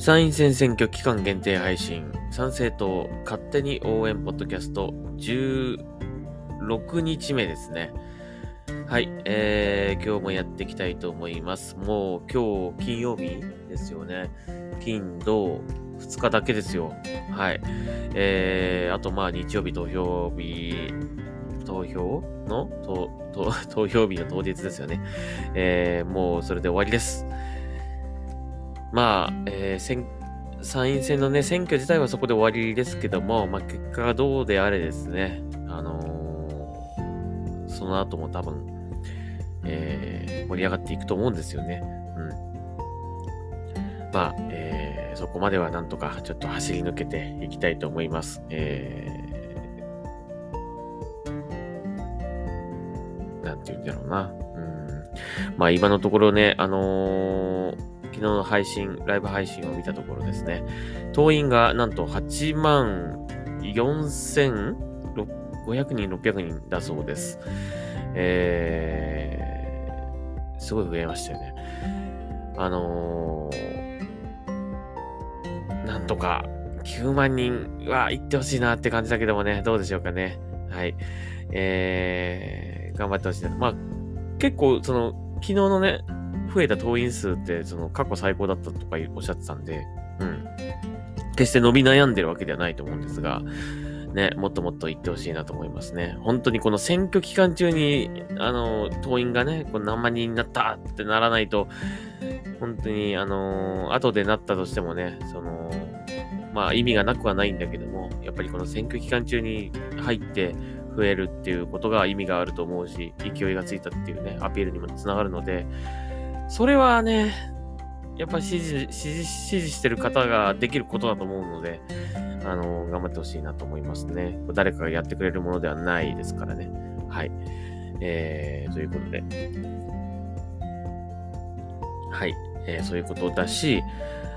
参院選選挙期間限定配信、参政党勝手に応援ポッドキャスト16日目ですね。はい、えー、今日もやっていきたいと思います。もう今日金曜日ですよね。金、土、2日だけですよ。はい。えー、あとまあ日曜日投票日、投票の 投票日の当日ですよね。えー、もうそれで終わりです。まあ、えー、参院選のね、選挙自体はそこで終わりですけども、まあ、結果がどうであれですね、あのー、その後も多分、えー、盛り上がっていくと思うんですよね。うん。まあ、えー、そこまではなんとかちょっと走り抜けていきたいと思います。えー、なんて言うんだろうな。うん。まあ今のところね、あのー昨日の配信、ライブ配信を見たところですね、党員がなんと8万4500人、600人だそうです。えー、すごい増えましたよね。あのー、なんとか9万人は行ってほしいなって感じだけどもね、どうでしょうかね。はい。えー、頑張ってほしいな。まあ、結構、その、昨日のね、増えた党員数って、その過去最高だったとかおっしゃってたんで、うん。決して伸び悩んでるわけではないと思うんですが、ね、もっともっと言ってほしいなと思いますね。本当にこの選挙期間中に、あの、党員がね、この何万人になったってならないと、本当に、あの、後でなったとしてもね、その、まあ意味がなくはないんだけども、やっぱりこの選挙期間中に入って増えるっていうことが意味があると思うし、勢いがついたっていうね、アピールにもつながるので、それはね、やっぱり支持、支持、支持してる方ができることだと思うので、あの、頑張ってほしいなと思いますね。誰かがやってくれるものではないですからね。はい。えー、ということで。はい。えー、そういうことだし、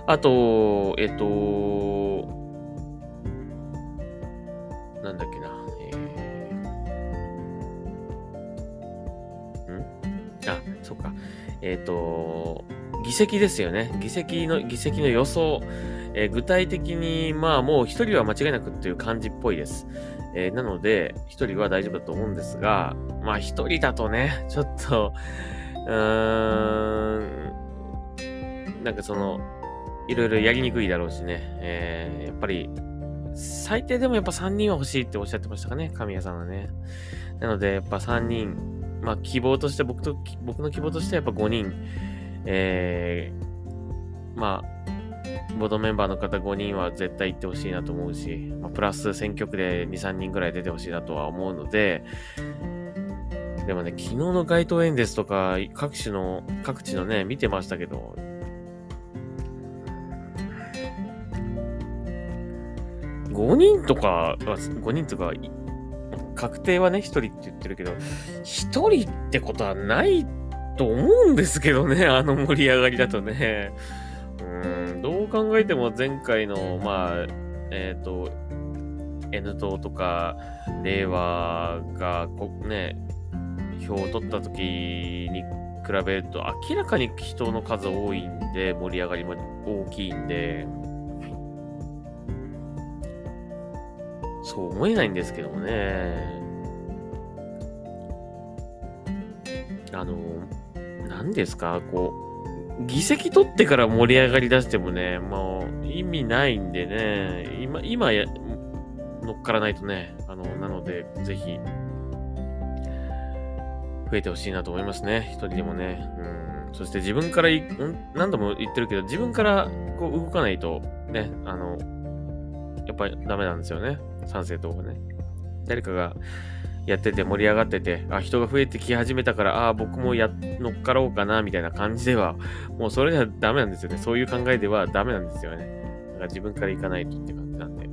あと、えっ、ー、と、なんだっけな。えー、ん？あ、そっか。えっ、ー、と、議席ですよね。議席の、議席の予想。えー、具体的に、まあもう一人は間違いなくっていう感じっぽいです。えー、なので、一人は大丈夫だと思うんですが、まあ一人だとね、ちょっと、うーん、なんかその、いろいろやりにくいだろうしね、えー、やっぱり、最低でもやっぱ3人は欲しいっておっしゃってましたかね、神谷さんはね。なので、やっぱ3人、まあ、希望として、僕と、僕の希望としてはやっぱ5人、えー、まあ、ボードメンバーの方5人は絶対行ってほしいなと思うし、まあ、プラス選挙区で2、3人ぐらい出てほしいなとは思うので、でもね、昨日の街頭演説とか、各種の、各地のね、見てましたけど、5人とか、5人とか、確定はね、一人って言ってるけど、一人ってことはないと思うんですけどね、あの盛り上がりだとね。うん、どう考えても前回の、まあ、えっ、ー、と、N 党とか、令和がこ、ね、票を取った時に比べると明らかに人の数多いんで、盛り上がりも大きいんで、そう思えないんですけどもね。あの、何ですか、こう、議席取ってから盛り上がり出してもね、もう意味ないんでね、今、今や、乗っからないとね、あの、なので、ぜひ、増えてほしいなと思いますね。一人でもね。うん。そして自分からい、何度も言ってるけど、自分からこう動かないと、ね、あの、やっぱりダメなんですよね。賛成党がね。誰かがやってて盛り上がってて、あ、人が増えてき始めたから、あ、僕もや、乗っかろうかな、みたいな感じでは、もうそれじゃダメなんですよね。そういう考えではダメなんですよね。だから自分から行かないとって感じなんで、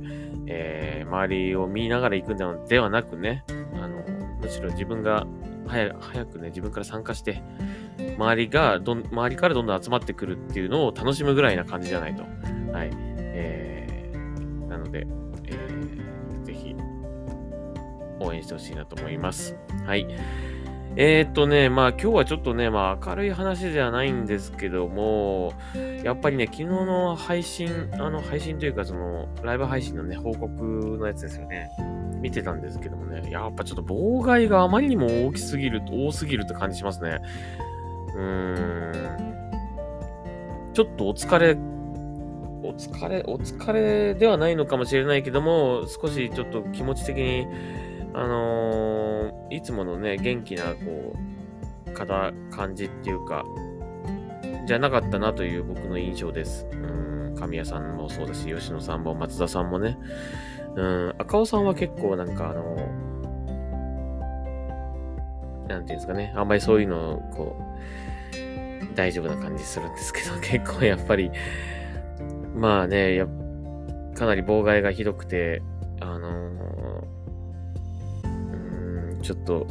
えー、周りを見ながら行くんではなくね、あの、むしろ自分が早早くね、自分から参加して、周りがどん、周りからどんどん集まってくるっていうのを楽しむぐらいな感じじゃないと。はい。えー、なので、応援してほしいなと思います。はい。えー、っとね、まあ今日はちょっとね、まあ明るい話ではないんですけども、やっぱりね、昨日の配信、あの配信というかそのライブ配信のね、報告のやつですよね。見てたんですけどもね、やっぱちょっと妨害があまりにも大きすぎる、多すぎるって感じしますね。うーん。ちょっとお疲れ、お疲れ、お疲れではないのかもしれないけども、少しちょっと気持ち的に、あのー、いつものね、元気な、こう、方、感じっていうか、じゃなかったなという僕の印象です。うん、神谷さんもそうだし、吉野さんも松田さんもね。うん、赤尾さんは結構なんかあのなんていうんですかね、あんまりそういうの、こう、大丈夫な感じするんですけど、結構やっぱり、まあね、やかなり妨害がひどくて、ちょっと、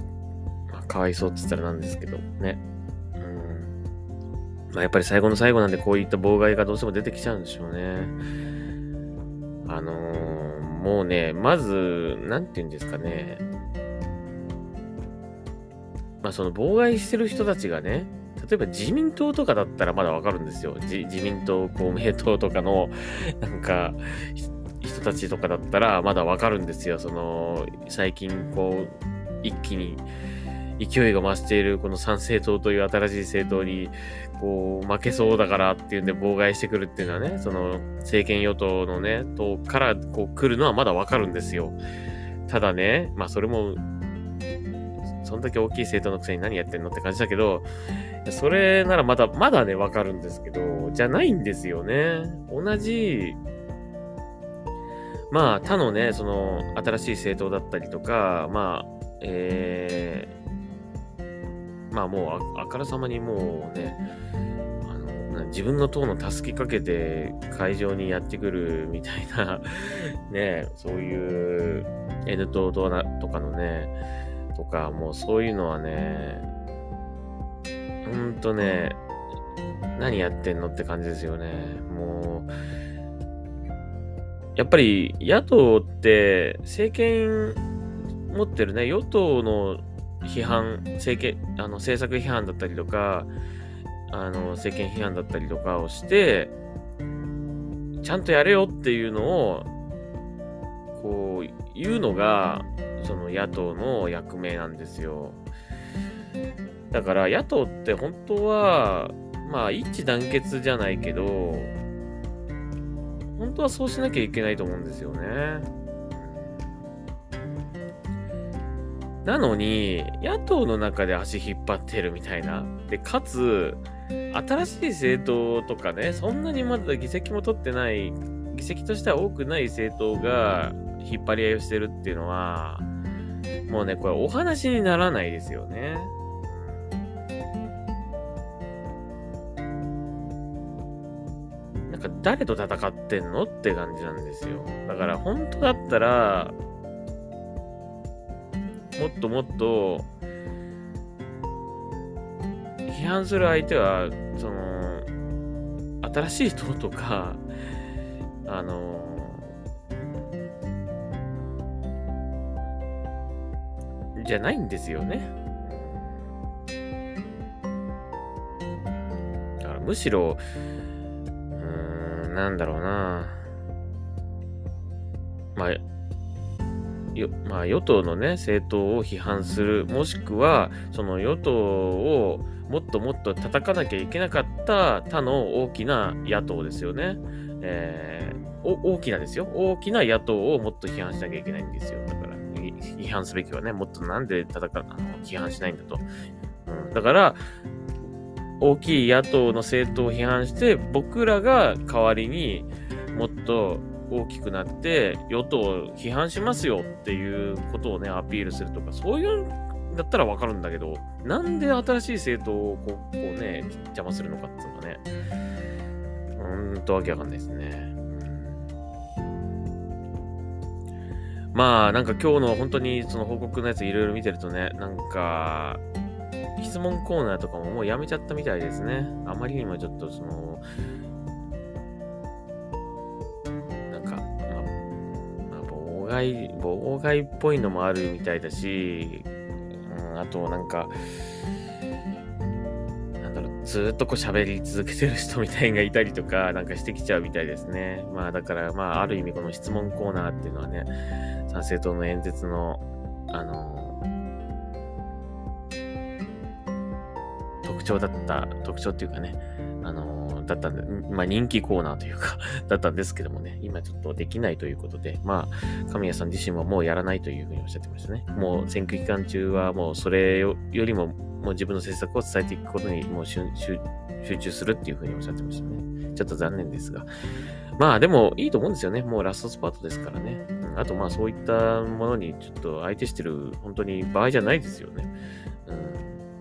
まあ、かわいそうって言ったらなんですけど、ね。うん。まあ、やっぱり最後の最後なんでこういった妨害がどうしても出てきちゃうんでしょうね。あのー、もうね、まず、なんて言うんですかね。まあ、その妨害してる人たちがね、例えば自民党とかだったらまだわかるんですよ。自民党、公明党とかの、なんか、人たちとかだったらまだわかるんですよ。その、最近、こう、一気に勢いが増しているこの参政党という新しい政党に、こう、負けそうだからっていうんで妨害してくるっていうのはね、その、政権与党のね、党からこう来るのはまだわかるんですよ。ただね、まあそれも、そんだけ大きい政党のくせに何やってんのって感じだけど、それならまだ、まだね、わかるんですけど、じゃないんですよね。同じ、まあ他のね、その、新しい政党だったりとか、まあ、えー、まあもうあ、あからさまにもうね、あの、自分の党の助けかけて会場にやってくるみたいな ね、そういう N 党とかのね、とか、もうそういうのはね、ほんとね、何やってんのって感じですよね。もう、やっぱり野党って政権持ってるね、与党の批判、政権、あの、政策批判だったりとか、あの、政権批判だったりとかをして、ちゃんとやれよっていうのを、こう、言うのが、その野党の役目なんですよ。だから野党って本当は、まあ一致団結じゃないけど、本当はそうしなきゃいけないと思うんですよね。なのに、野党の中で足引っ張ってるみたいな。で、かつ、新しい政党とかね、そんなにまだ議席も取ってない、議席としては多くない政党が引っ張り合いをしてるっていうのは、もうね、これお話にならないですよね。なんか誰と戦ってんのって感じなんですよ。だから本当だったら、もっともっと、批判する相手は、その、新しい党とか、あの、じゃないんですよね。だからむしろ、うーん、なんだろうな。まあ、与党のね、政党を批判する、もしくは、その与党をもっともっと叩かなきゃいけなかった他の大きな野党ですよね。えー、大きなですよ。大きな野党をもっと批判しなきゃいけないんですよ。だから、批判すべきはね、もっとなんで叩か、あの批判しないんだと。うん、だから、大きい野党の政党を批判して、僕らが代わりにもっと大きくなって与党を批判しますよっていうことをね、アピールするとか、そういうんだったらわかるんだけど、なんで新しい政党をこうね、邪魔するのかっていうのがね、ほんとわけわかんないですね。まあ、なんか今日の本当にその報告のやついろいろ見てるとね、なんか、質問コーナーとかももうやめちゃったみたいですね。あまりにもちょっとその、害、妨害っぽいのもあるみたいだし、うん、あとなんか、なんだろう、ずっとこう喋り続けてる人みたいがいたりとか、なんかしてきちゃうみたいですね。まあだから、まあある意味この質問コーナーっていうのはね、参政党の演説の、あの特徴だった、特徴っていうかね、だったんで、まあ人気コーナーというか だったんですけどもね、今ちょっとできないということで、まあ、神谷さん自身はもうやらないというふうにおっしゃってましたね。もう選挙期間中はもうそれよりも、もう自分の政策を伝えていくことにもう集中するっていうふうにおっしゃってましたね。ちょっと残念ですが。まあでもいいと思うんですよね。もうラストスパートですからね。うん、あとまあそういったものにちょっと相手してる本当に場合じゃないですよね。うん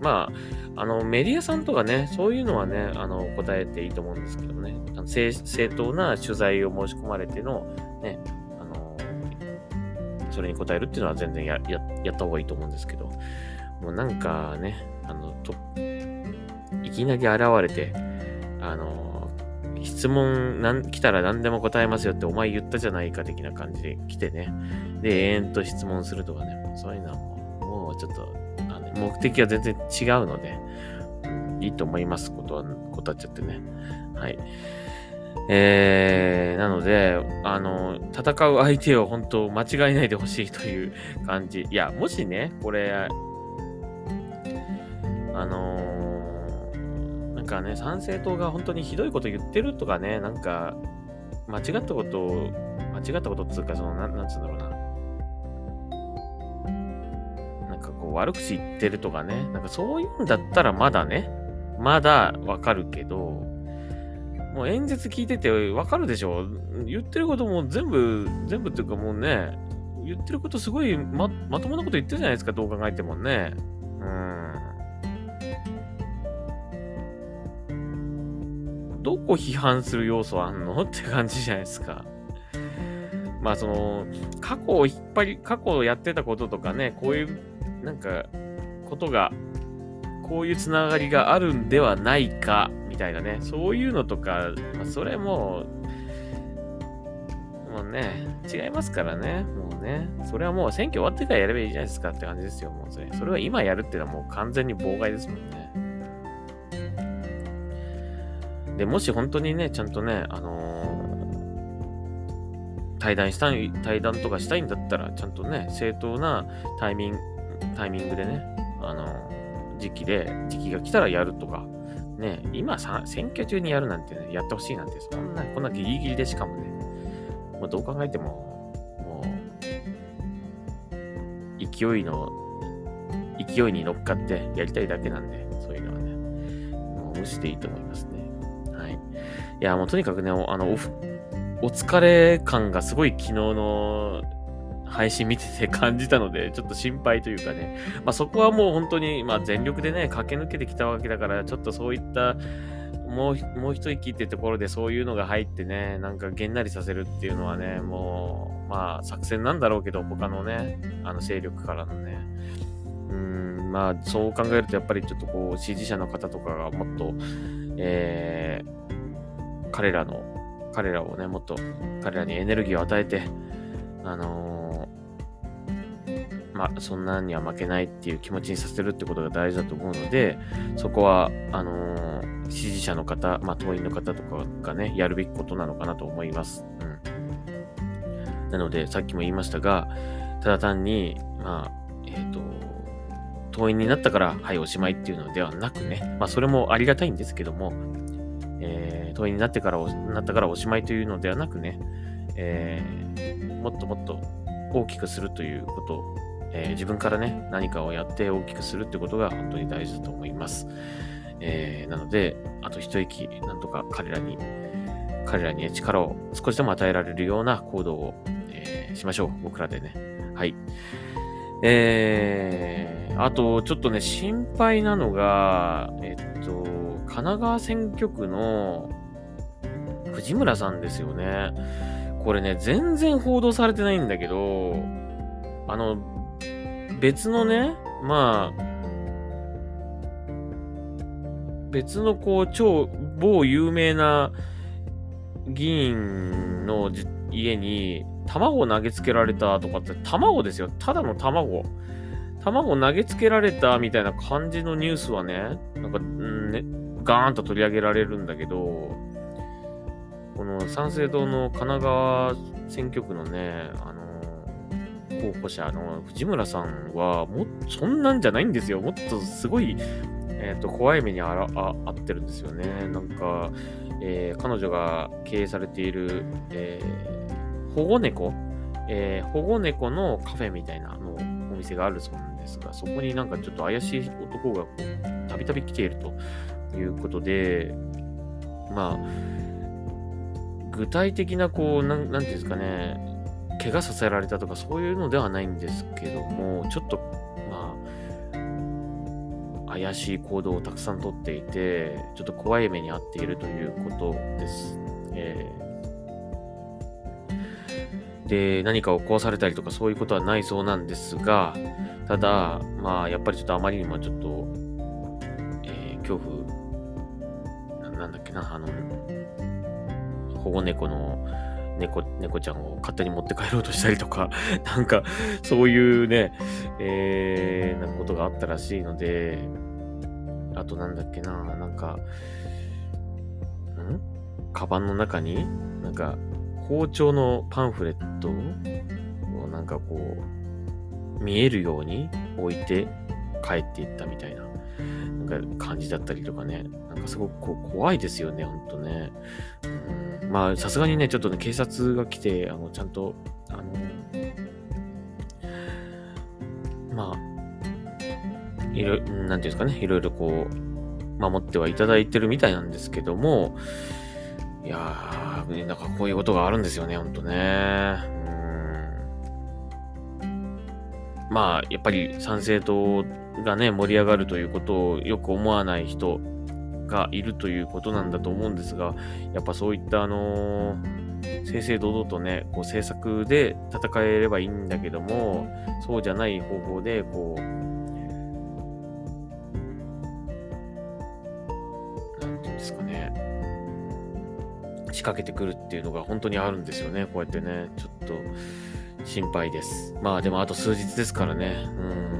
まあ、あの、メディアさんとかね、そういうのはね、あの、答えていいと思うんですけどね、あの正正当な取材を申し込まれての、ね、あの、それに答えるっていうのは全然やややった方がいいと思うんですけど、もうなんかね、あの、と、いきなり現れて、あの、質問なん来たら何でも答えますよってお前言ったじゃないか的な感じで来てね。で、永遠と質問するとかね。そういうのはもう、もうちょっと目的は全然違うので、いいと思います。ことは、断っちゃってね。はい。えー、なので、あの、戦う相手を本当間違えないでほしいという感じ。いや、もしね、これ、あのー、なんかね、参政党が本当にひどいこと言ってるとかね、なんか、間違ったことを、間違ったことっつうか、その、なん、なんつうんだろうな。悪口言ってるとかね、なんかそういうんだったらまだね、まだわかるけど、もう演説聞いててわかるでしょ言ってることも全部、全部っていうかもうね、言ってることすごいま、まともなこと言ってるじゃないですか、どう考えてもね。うん。どこ批判する要素あんの？って感じじゃないですか。まあその、過去を引っ張り、過去をやってたこととかね、こういうなんか、ことが、こういうつながりがあるんではないか、みたいなね、そういうのとか、まあ、それも、もうね、違いますからね、もうね、それはもう選挙終わってからやればいいじゃないですかって感じですよ、もうそれ。それは今やるっていうのはもう完全に妨害ですもんね。で、もし本当にね、ちゃんとね、あのー、対談したい、対談とかしたいんだったら、ちゃんとね、正当なタイミング、タイミングでね、あの、時期で、時期が来たらやるとか、ね、今さ、選挙中にやるなんてね、やってほしいなんて、そんな、こんなギリギリでしかもね、もうどう考えても、もう、勢いの、勢いに乗っかってやりたいだけなんで、そういうのはね、もう無視でいいと思いますね。はい。いや、もうとにかくね、あの、おお疲れ感がすごい昨日の配信見てて感じたので、ちょっと心配というかね、まあ、そこはもう本当に、まあ、全力でね、駆け抜けてきたわけだから、ちょっとそういった、もう、もう一息ってところでそういうのが入ってね、なんかげんなりさせるっていうのはね、もう、まあ、作戦なんだろうけど、他のね、あの勢力からのね、うん、まあ、そう考えると、やっぱりちょっとこう、支持者の方とかがもっと、えー、彼らの、彼らをね、もっと、彼らにエネルギーを与えて、あのーま、そんなには負けないっていう気持ちにさせるってことが大事だと思うので、そこは、あのー、支持者の方、まあ、党員の方とかがね、やるべきことなのかなと思います。うん。なので、さっきも言いましたが、ただ単に、まあ、えっ、ー、と、党員になったから、はい、おしまいっていうのではなくね、まあ、それもありがたいんですけども、えー、党員になってから、なったからおしまいというのではなくね、えー、もっともっと大きくするということえー、自分からね、何かをやって大きくするってことが本当に大事だと思います。えー、なので、あと一息、なんとか彼らに、彼らに力を少しでも与えられるような行動を、えー、しましょう。僕らでね。はい。えー、あと、ちょっとね、心配なのが、えっと、神奈川選挙区の藤村さんですよね。これね、全然報道されてないんだけど、あの、別のね、まあ、別のこう、超、某有名な議員の家に卵を投げつけられたとかって、卵ですよ。ただの卵。卵投げつけられたみたいな感じのニュースはね、なんか、んね、ガーンと取り上げられるんだけど、この三省堂の神奈川選挙区のね、あの、候補者の藤村さんは、もそんなんじゃないんですよ。もっとすごい、え、ー、と、怖い目にあらああってるんですよね。なんか、えー、彼女が経営されている、えー、保護猫、え保護猫のカフェみたいなのお店があるそうなんですが、そこになんかちょっと怪しい男が、たびたび来ているということで、まあ、具体的なこう、なん、なんていうんですかね、怪我させられたとかそういうのではないんですけども、ちょっと、まあ、怪しい行動をたくさんとっていて、ちょっと怖い目に遭っているということです。えー、で、何かを壊されたりとかそういうことはないそうなんですが、ただ、まあ、やっぱりちょっとあまりにもちょっと、えー、恐怖、なんだっけな、あの、保護猫の猫、猫ちゃんを勝手に持って帰ろうとしたりとか、なんか、そういうね、えー、なことがあったらしいので、あとなんだっけな、なんか、ん？カバンの中に、なんか、包丁のパンフレットをなんかこう、見えるように置いて帰っていったみたいな、か感じだったりとかね、なんかすごくこう怖いですよね、ほんとね。うんまあ、さすがにね、ちょっとね、警察が来て、あの、ちゃんと、あの、まあ、いろいろ、なんていうんですかね、いろいろこう、守ってはいただいてるみたいなんですけども、いやー、なんかこういうことがあるんですよね、ほんとね。まあ、やっぱり参政党がね、盛り上がるということをよく思わない人がいるということなんだと思うんですが、やっぱそういったあのー、正々堂々とね、こう政策で戦えればいいんだけども、そうじゃない方法で、こう、なんていうんですかね、仕掛けてくるっていうのが本当にあるんですよね、こうやってね、ちょっと心配です。まあでもあと数日ですからね、うん。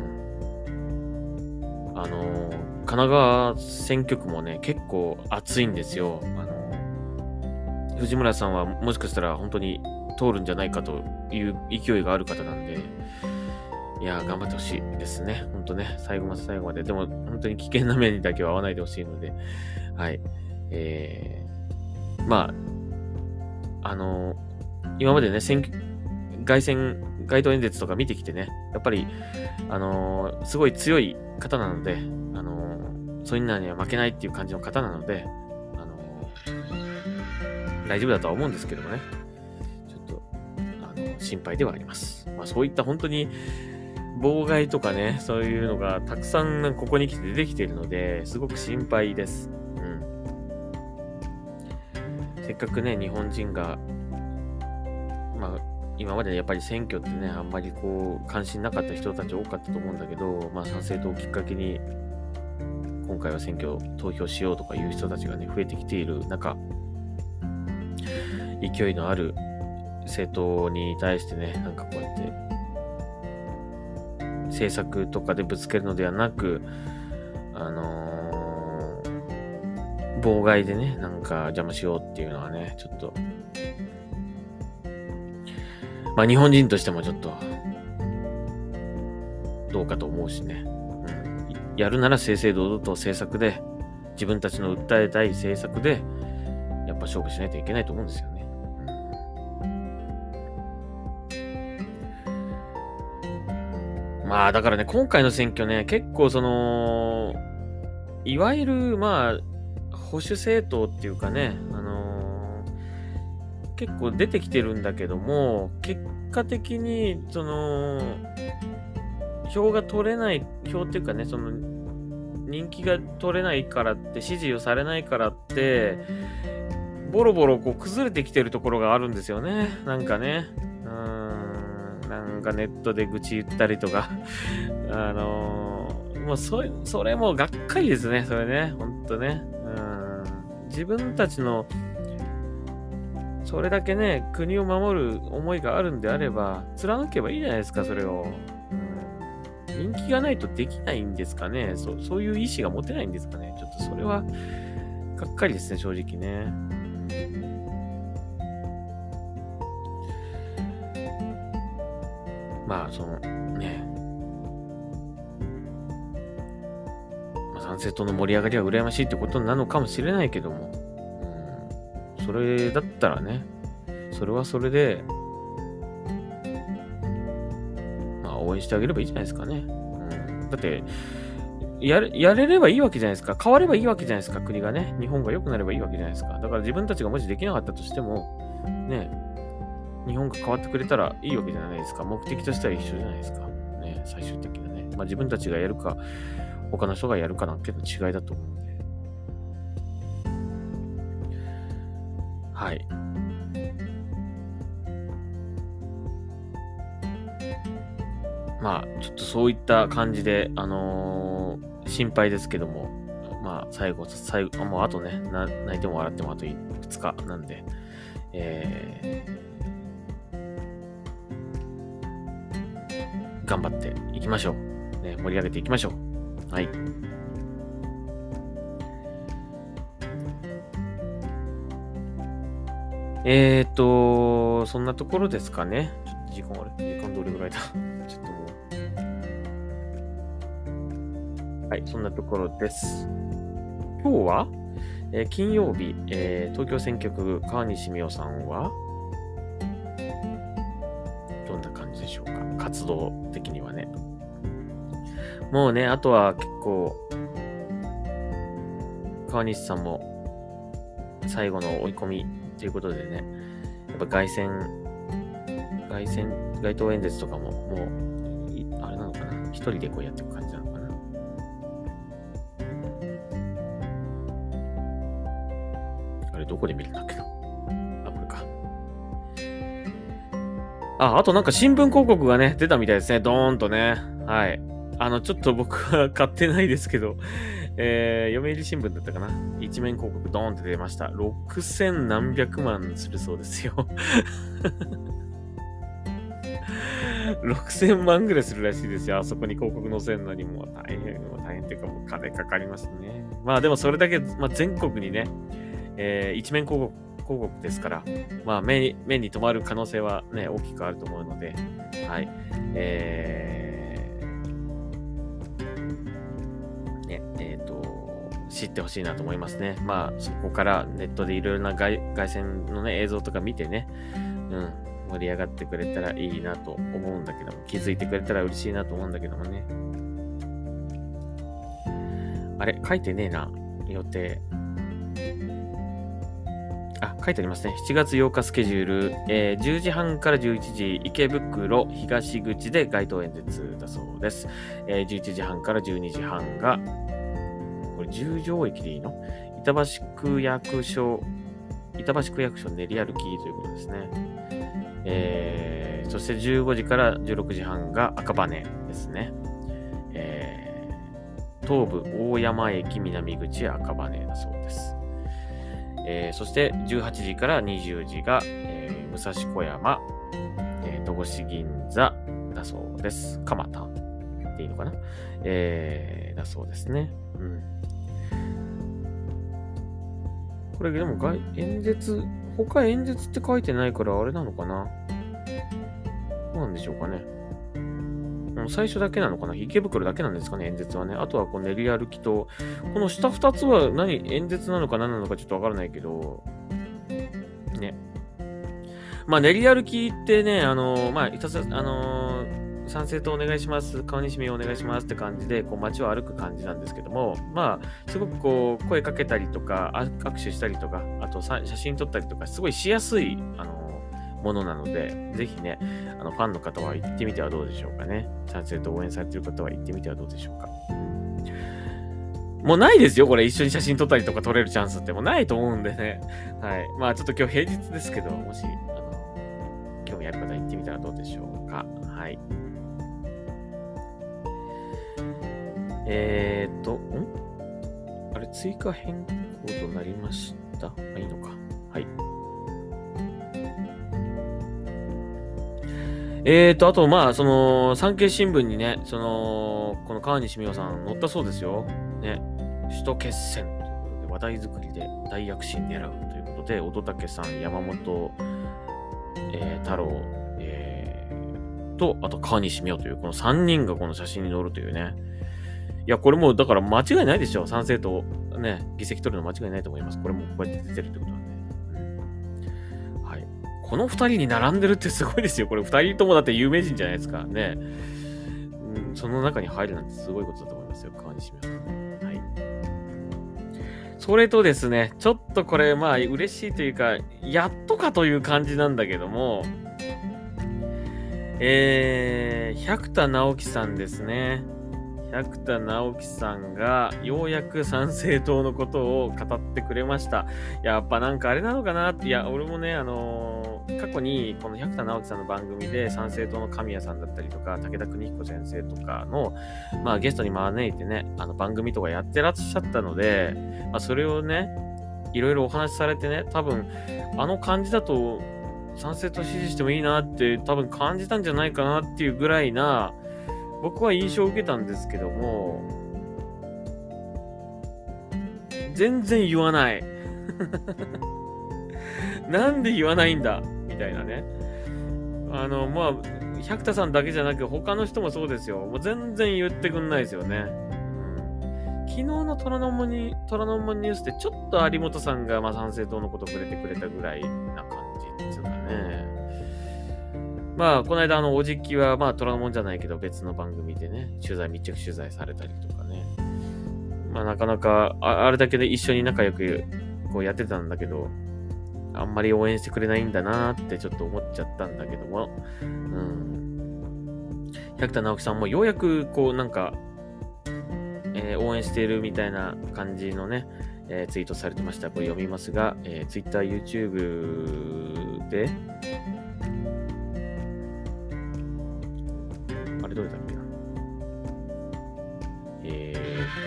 あの神奈川選挙区もね、結構熱いんですよ。あの、藤村さんはもしかしたら本当に通るんじゃないかという勢いがある方なんで、いや頑張ってほしいですね。本当ね、最後まで最後まで。でも、本当に危険な目にだけは合わないでほしいので、はい。えー、まあ、あの、今までね、選挙、外選、街頭演説とか見てきてね、やっぱり、あのすごい強い方なので、あのそういうのには負けないっていう感じの方なので、あの大丈夫だとは思うんですけどもね、ちょっと、あの、心配ではあります。まあそういった本当に、妨害とかね、そういうのがたくさんここに来て出てきているので、すごく心配です。うん。せっかくね、日本人が、まあ、今までやっぱり選挙ってね、あんまりこう、関心なかった人たち多かったと思うんだけど、まあ、参政党をきっかけに、今回は選挙投票しようとかいう人たちがね、増えてきている中、勢いのある政党に対してね、なんかこうやって、政策とかでぶつけるのではなく、あのー、妨害でね、なんか邪魔しようっていうのはね、ちょっと、まあ日本人としてもちょっと、どうかと思うしね。やるなら正々堂々と政策で、自分たちの訴えたい政策で、やっぱ勝負しないといけないと思うんですよね。まあだからね、今回の選挙ね、結構その、いわゆるまあ、保守政党っていうかね、結構出てきてるんだけども、結果的に、その、票が取れない、票っていうかね、その、人気が取れないからって、支持をされないからって、ボロボロこう崩れてきてるところがあるんですよね。なんかね。うん、なんかネットで愚痴言ったりとか。あのー、もうそれ、それもがっかりですね、それね。ほんとね。うん。自分たちの、それだけね、国を守る思いがあるんであれば、貫けばいいじゃないですか、それを。人気がないとできないんですかねそそういう意思が持てないんですかねちょっとそれは、がっかりですね、正直ね。まあ、その、ね。まあ、参政党の盛り上がりは羨ましいってことなのかもしれないけども、うん、それだったらね、それはそれで、まあ、応援してあげればいいじゃないですかね。うん、だって、ややれればいいわけじゃないですか。変わればいいわけじゃないですか、国がね。日本が良くなればいいわけじゃないですか。だから自分たちがもしできなかったとしても、ね、日本が変わってくれたらいいわけじゃないですか。目的としては一緒じゃないですか。ね、最終的なね。まあ自分たちがやるか、他の人がやるかだけの違いだと思うんで。はい。まあ、ちょっとそういった感じで、あのー、心配ですけども、まあ、最後、最後、もうあとね、泣いても笑ってもあと2日なんで、えー、頑張っていきましょう。ね、盛り上げていきましょう。はい。えーと、そんなところですかね。ちょっと時間あれ時間どれぐらいだ？ちょっともう。はい、そんなところです。今日は、えー、金曜日、えー、東京選挙区川西美代さんは、どんな感じでしょうか？活動的にはね。もうね、あとは結構、川西さんも最後の追い込みということでね、やっぱ凱旋、凱旋、街頭演説とかも、もう、あれなのかな？一人でこうやっていく感じなのかな？あれ、どこで見るんだっけな？あ、これか。あ、あとなんか新聞広告がね、出たみたいですね。ドーンとね。はい。あの、ちょっと僕は買ってないですけど、えー、読売新聞だったかな？一面広告ドーンって出ました。6000何百万するそうですよ。6000万ぐらいするらしいですよ。あそこに広告載せるのにも大変、も大変っていうかもう金かかりますね。まあでもそれだけ、まあ、全国にね、えー、一面広告広告ですから、まあ目に目に留まる可能性はね、大きくあると思うので、はい。えー知ってほしいなと思いますね。まあ、そこからネットでいろいろな外外線のね、映像とか見てね、うん、盛り上がってくれたらいいなと思うんだけども、気づいてくれたら嬉しいなと思うんだけどもね。あれ、書いてねえな、予定。あ、書いてありますね。7月8日スケジュール、えー、10時半から11時、池袋東口で街頭演説だそうです。えー、11時半から12時半が、十条駅でいいの？板橋区役所、板橋区役所練り歩きということですね。えー、そして15時から16時半が赤羽ですね。えー、東武大山駅南口赤羽だそうです。えー、そして18時から20時が、え、武蔵小山、え、戸越銀座だそうです。蒲田っていいのかな？え、だそうですね。うん。これでも演説、他演説って書いてないからあれなのかな？どうなんでしょうかね？もう最初だけなのかな？池袋だけなんですかね？演説はね。あとはこう練り歩きと、この下2つは何演説なのか何なのかちょっとわからないけど、ね。まあ練り歩きってね、あのまあ、いたずあの賛成とお願いします、顔にしみお願いしますって感じで、こう街を歩く感じなんですけども、まあ、すごくこう、声かけたりとか、握手したりとか、あと写真撮ったりとか、すごいしやすい、あのものなので、ぜひね、あのファンの方は行ってみてはどうでしょうかね。賛成と応援されてる方は行ってみてはどうでしょうか。もうないですよ、これ。一緒に写真撮ったりとか撮れるチャンスってもうないと思うんでね。はい。まあちょっと今日平日ですけど、もし、あの、興味ある方行ってみたらどうでしょうか。はい。えーと、ん？あれ、追加変更となりました？あ、いいのか。はい。えーと、あと、まあ、その、産経新聞にね、その、この川西美桜さん載ったそうですよ。ね。首都決戦ということで、話題作りで大躍進狙うということで、乙武さん、山本、えー、太郎、えー、と、あと川西美桜という、この3人がこの写真に載るというね。や、これもう、だから間違いないでしょ。賛成と、ね、議席取るの間違いないと思います。これもこうやって出てるってことはね。うん、はい。この2人に並んでるってすごいですよ。これ2人ともだって有名人じゃないですか。ね。うん、その中に入るなんてすごいことだと思いますよ。川西美桜さん。それとですね、ちょっとこれ、まあ、嬉しいというか、やっとかという感じなんだけども、えー、百田直樹さんですね。百田直樹さんがようやく参政党のことを語ってくれました。やっぱなんかあれなのかなって、いや、俺もね、あのー、過去にこの百田直樹さんの番組で参政党の神谷さんだったりとか、武田邦彦先生とかの、まあゲストに招いてね、あの番組とかやってらっしゃったので、まあそれをね、いろいろお話しされてね、多分、あの感じだと、参政党支持してもいいなって多分感じたんじゃないかなっていうぐらいな、僕は印象を受けたんですけども、全然言わない。なんで言わないんだ？みたいなね。あの、まあ、百田さんだけじゃなく、他の人もそうですよ。もう全然言ってくんないですよね。うん、昨日の虎ノ門に、虎ノ門ニュースでちょっと有本さんが、まあ、参政党のこと触れてくれたぐらいな感じですかね。まあ、この間、あの、おじきは、まあ、虎ノ門じゃないけど、別の番組でね、取材、密着取材されたりとかね。まあ、なかなか、あれだけで一緒に仲良く、こうやってたんだけど、あんまり応援してくれないんだなってちょっと思っちゃったんだけども、うん。百田直樹さんもようやく、こう、なんか、えー、応援しているみたいな感じのね、えー、ツイートされてました。これ読みますが、えー、Twitter、YouTube で、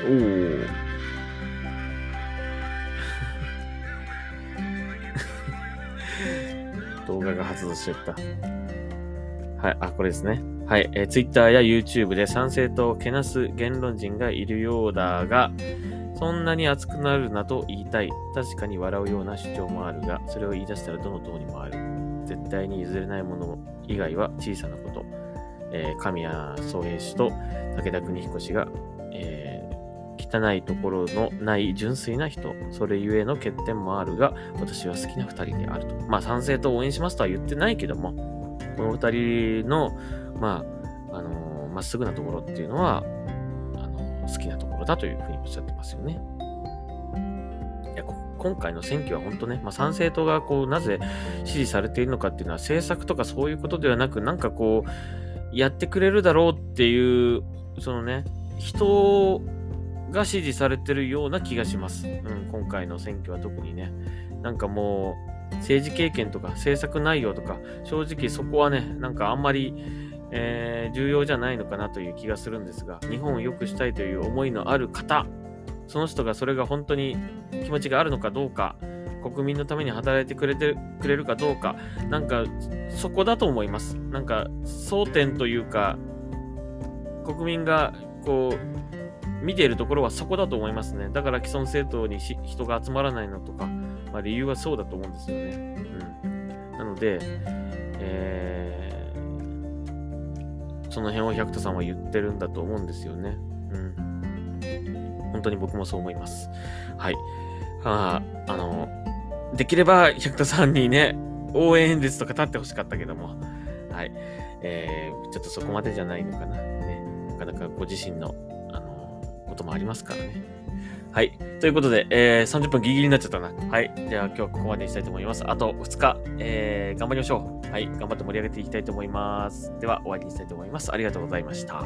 おお。動画が発動しちゃった。はい、あ、これですね。はい、えー、Twitter や YouTube で賛成とけなす言論人がいるようだが、そんなに熱くなるなと言いたい。確かに笑うような主張もあるが、それを言い出したらどの党にもある。絶対に譲れないもの以外は小さなこと。えー、神谷宗平氏と武田邦彦氏が、汚いところのない純粋な人、それゆえの欠点もあるが、私は好きな二人であると。まあ、賛成と応援しますとは言ってないけども、この二人の、まあ、あのま、っすぐなところっていうのは、あの好きなところだというふうにおっしゃってますよね。いや今回の選挙は本当ね、まあ、参政党がこうなぜ支持されているのかっていうのは政策とかそういうことではなく、なんかこう、やってくれるだろうっていう、そのね、人が支持されてるような気がします。うん、今回の選挙は特にね。なんかもう、政治経験とか政策内容とか、正直そこはね、なんかあんまり、えー、重要じゃないのかなという気がするんですが、日本を良くしたいという思いのある方、その人がそれが本当に気持ちがあるのかどうか、国民のために働いてくれてくれるかどうか、なんかそこだと思います。なんか争点というか、国民がこう見ているところはそこだと思いますね。だから既存政党に人が集まらないのとか、まあ、理由はそうだと思うんですよね。うん、なので、えー、その辺を百田さんは言ってるんだと思うんですよね。うん。本当に僕もそう思います。はい。ああの、できれば百田さんにね、応援演説とか立ってほしかったけども、はい。えー、ちょっとそこまでじゃないのかな。ね。なかなかご自身の、こともありますからね。はい。ということで、えー、30分ギリギリになっちゃったな。はい。では今日はここまでにしたいと思います。あと2日、えー、頑張りましょう。はい。頑張って盛り上げていきたいと思います。では、終わりにしたいと思います。ありがとうございました。